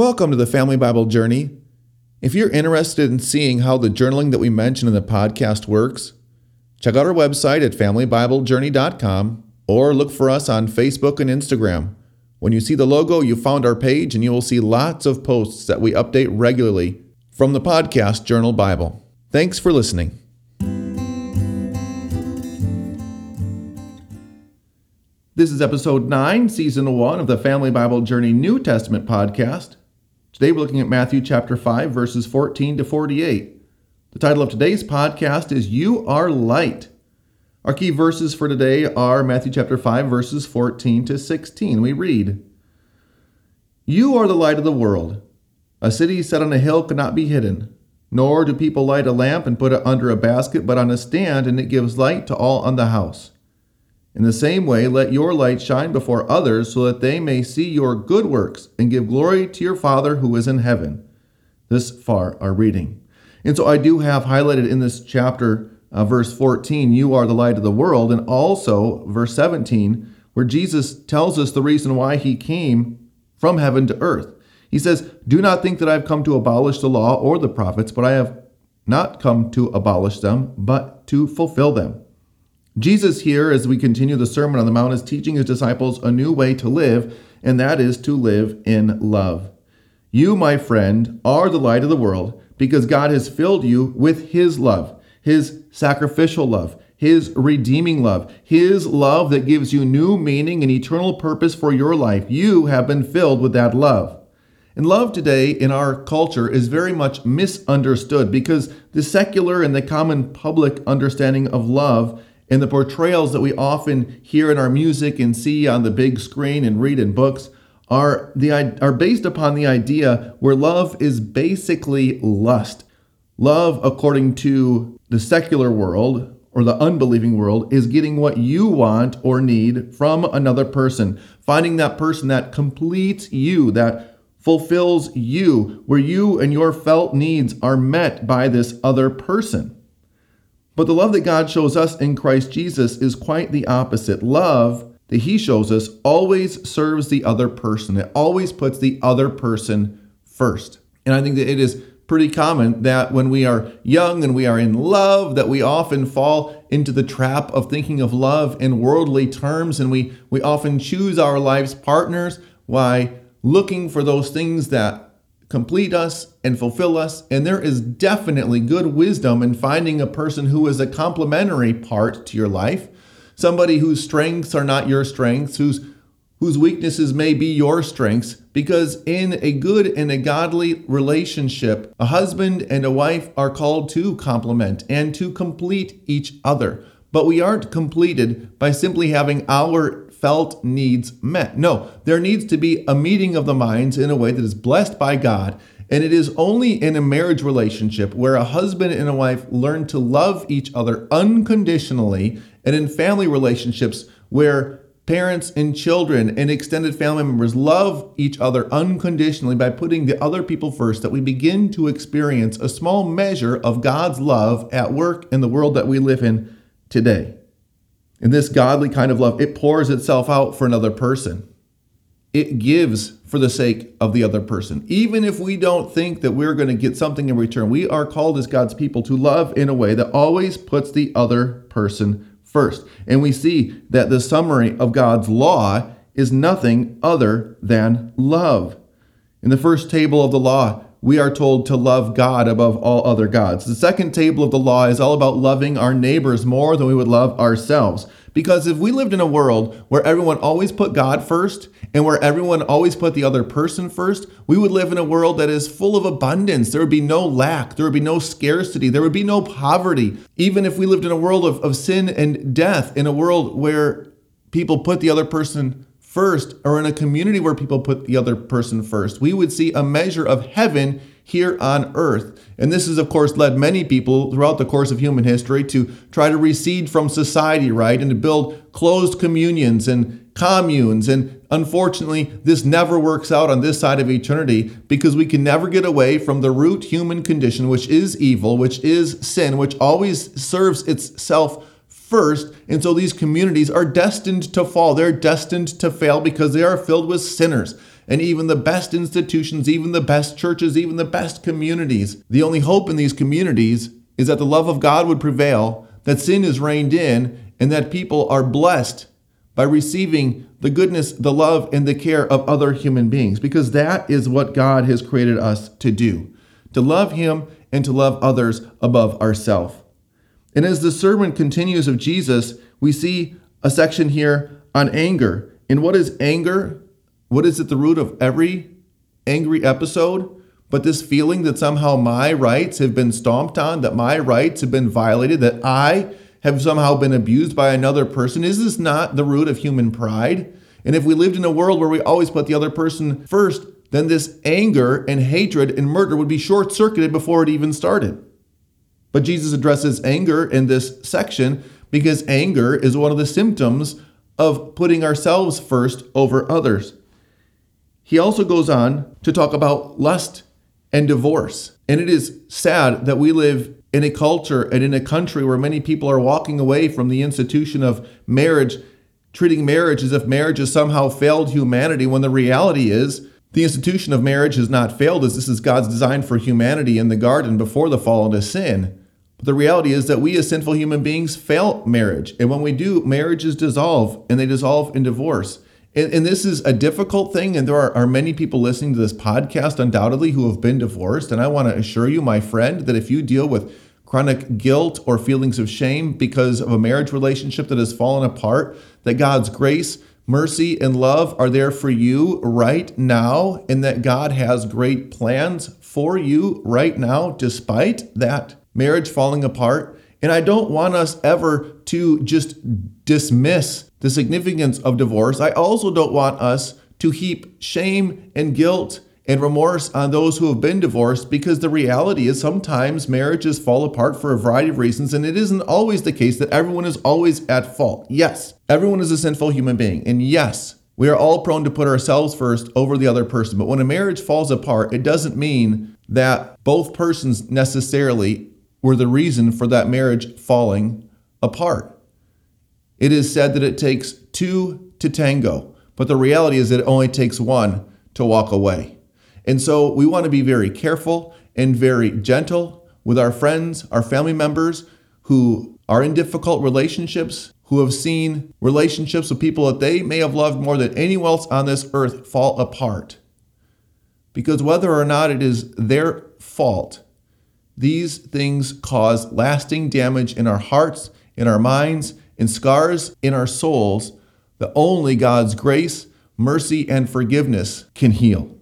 Welcome to the Family Bible Journey. If you're interested in seeing how the journaling that we mention in the podcast works, check out our website at familybiblejourney.com or look for us on Facebook and Instagram. When you see the logo, you found our page and you will see lots of posts that we update regularly from the podcast Journal Bible. Thanks for listening. This is episode 9, season 1 of the Family Bible Journey New Testament podcast. Today we're looking at Matthew chapter 5, verses 14 to 48. The title of today's podcast is You Are Light. Our key verses for today are Matthew chapter 5, verses 14 to 16. We read You are the light of the world. A city set on a hill cannot be hidden. Nor do people light a lamp and put it under a basket, but on a stand, and it gives light to all on the house. In the same way, let your light shine before others so that they may see your good works and give glory to your Father who is in heaven. This far our reading. And so I do have highlighted in this chapter, uh, verse 14, you are the light of the world, and also verse 17, where Jesus tells us the reason why he came from heaven to earth. He says, Do not think that I have come to abolish the law or the prophets, but I have not come to abolish them, but to fulfill them. Jesus, here, as we continue the Sermon on the Mount, is teaching his disciples a new way to live, and that is to live in love. You, my friend, are the light of the world because God has filled you with his love, his sacrificial love, his redeeming love, his love that gives you new meaning and eternal purpose for your life. You have been filled with that love. And love today in our culture is very much misunderstood because the secular and the common public understanding of love and the portrayals that we often hear in our music and see on the big screen and read in books are the are based upon the idea where love is basically lust. Love according to the secular world or the unbelieving world is getting what you want or need from another person, finding that person that completes you, that fulfills you, where you and your felt needs are met by this other person. But the love that God shows us in Christ Jesus is quite the opposite. Love that He shows us always serves the other person, it always puts the other person first. And I think that it is pretty common that when we are young and we are in love that we often fall into the trap of thinking of love in worldly terms and we we often choose our life's partners by looking for those things that complete us and fulfill us. And there is definitely good wisdom in finding a person who is a complementary part to your life, somebody whose strengths are not your strengths, whose whose weaknesses may be your strengths, because in a good and a godly relationship, a husband and a wife are called to complement and to complete each other. But we aren't completed by simply having our felt needs met. No, there needs to be a meeting of the minds in a way that is blessed by God. And it is only in a marriage relationship where a husband and a wife learn to love each other unconditionally, and in family relationships where parents and children and extended family members love each other unconditionally by putting the other people first, that we begin to experience a small measure of God's love at work in the world that we live in today. In this godly kind of love, it pours itself out for another person. It gives for the sake of the other person. Even if we don't think that we're going to get something in return, we are called as God's people to love in a way that always puts the other person first. And we see that the summary of God's law is nothing other than love. In the first table of the law, we are told to love God above all other gods. The second table of the law is all about loving our neighbors more than we would love ourselves. Because if we lived in a world where everyone always put God first and where everyone always put the other person first, we would live in a world that is full of abundance. There would be no lack, there would be no scarcity, there would be no poverty. Even if we lived in a world of, of sin and death, in a world where people put the other person first or in a community where people put the other person first. We would see a measure of heaven here on earth. And this has, of course, led many people throughout the course of human history to try to recede from society, right? And to build closed communions and communes. And unfortunately, this never works out on this side of eternity because we can never get away from the root human condition, which is evil, which is sin, which always serves itself first. And so these communities are destined to fall. They're destined to fail because they are filled with sinners. and even the best institutions, even the best churches, even the best communities. The only hope in these communities is that the love of God would prevail, that sin is reined in, and that people are blessed by receiving the goodness, the love, and the care of other human beings, because that is what God has created us to do to love Him and to love others above ourselves. And as the sermon continues of Jesus, we see a section here on anger. And what is anger? What is at the root of every angry episode? But this feeling that somehow my rights have been stomped on, that my rights have been violated, that I have somehow been abused by another person. Is this not the root of human pride? And if we lived in a world where we always put the other person first, then this anger and hatred and murder would be short circuited before it even started. But Jesus addresses anger in this section because anger is one of the symptoms of putting ourselves first over others. He also goes on to talk about lust and divorce. And it is sad that we live in a culture and in a country where many people are walking away from the institution of marriage, treating marriage as if marriage has somehow failed humanity, when the reality is the institution of marriage has not failed, as this is God's design for humanity in the garden before the fall into sin. But the reality is that we as sinful human beings fail marriage. And when we do, marriages dissolve and they dissolve in divorce. And, and, this is a difficult thing. And there are, are many people listening to this podcast, undoubtedly, who have been divorced. And I want to assure you, my friend, that if you deal with chronic guilt or feelings of shame because of a marriage relationship that has fallen apart, that God's grace, mercy, and love are there for you right now, and that God has great plans for you right now, despite that marriage falling apart. And I don't want us ever to just dismiss the significance of divorce. I also don't want us to heap shame and guilt and remorse on those who have been divorced because the reality is sometimes marriages fall apart for a variety of reasons, and it isn't always the case that everyone is always at fault. Yes, everyone is a sinful human being, and yes, we are all prone to put ourselves first over the other person. But when a marriage falls apart, it doesn't mean that both persons necessarily were the reason for that marriage falling apart. It is said that it takes two to tango, but the reality is that it only takes one to walk away. And so we want to be very careful and very gentle with our friends, our family members who are in difficult relationships, who have seen relationships with people that they may have loved more than anyone else on this earth fall apart. Because whether or not it is their fault, these things cause lasting damage in our hearts, in our minds, in scars in our souls that only God's grace, mercy, and forgiveness can heal.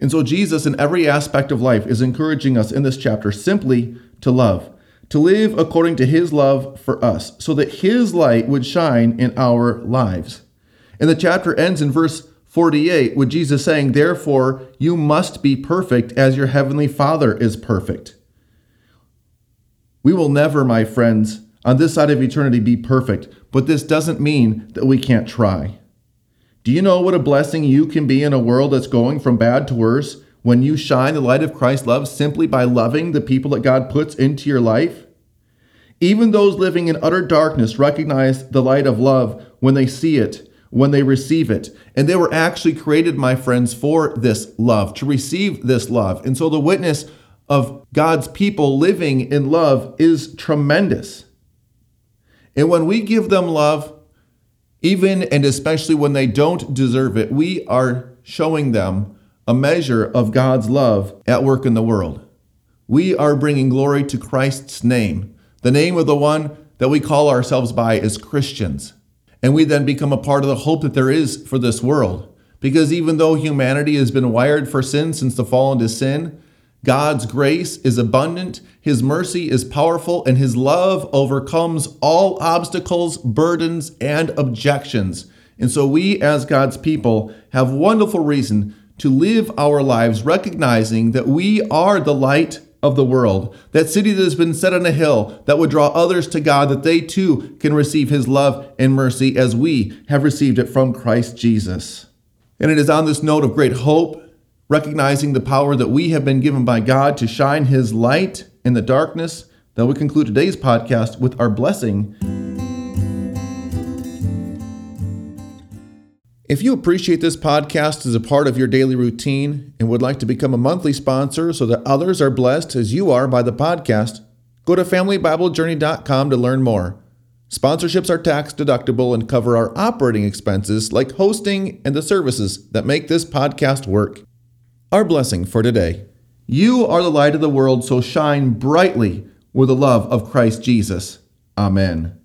And so, Jesus, in every aspect of life, is encouraging us in this chapter simply to love, to live according to his love for us, so that his light would shine in our lives. And the chapter ends in verse 48 with Jesus saying, Therefore, you must be perfect as your heavenly Father is perfect. We will never, my friends, on this side of eternity be perfect, but this doesn't mean that we can't try. Do you know what a blessing you can be in a world that's going from bad to worse when you shine the light of Christ's love simply by loving the people that God puts into your life? Even those living in utter darkness recognize the light of love when they see it, when they receive it. And they were actually created, my friends, for this love, to receive this love. And so the witness of God's people living in love is tremendous. And when we give them love, even and especially when they don't deserve it, we are showing them a measure of God's love at work in the world. We are bringing glory to Christ's name, the name of the one that we call ourselves by as Christians. And we then become a part of the hope that there is for this world. Because even though humanity has been wired for sin since the fall into sin, God's grace is abundant, His mercy is powerful, and His love overcomes all obstacles, burdens, and objections. And so, we as God's people have wonderful reason to live our lives recognizing that we are the light of the world, that city that has been set on a hill that would draw others to God, that they too can receive His love and mercy as we have received it from Christ Jesus. And it is on this note of great hope recognizing the power that we have been given by God to shine His light in the darkness, that we conclude today's podcast with our blessing. If you appreciate this podcast as a part of your daily routine and would like to become a monthly sponsor so that others are blessed as you are by the podcast, go to FamilyBibleJourney.com to learn more. Sponsorships are tax deductible and cover our operating expenses like hosting and the services that make this podcast work. Our blessing for today. You are the light of the world, so shine brightly with the love of Christ Jesus. Amen.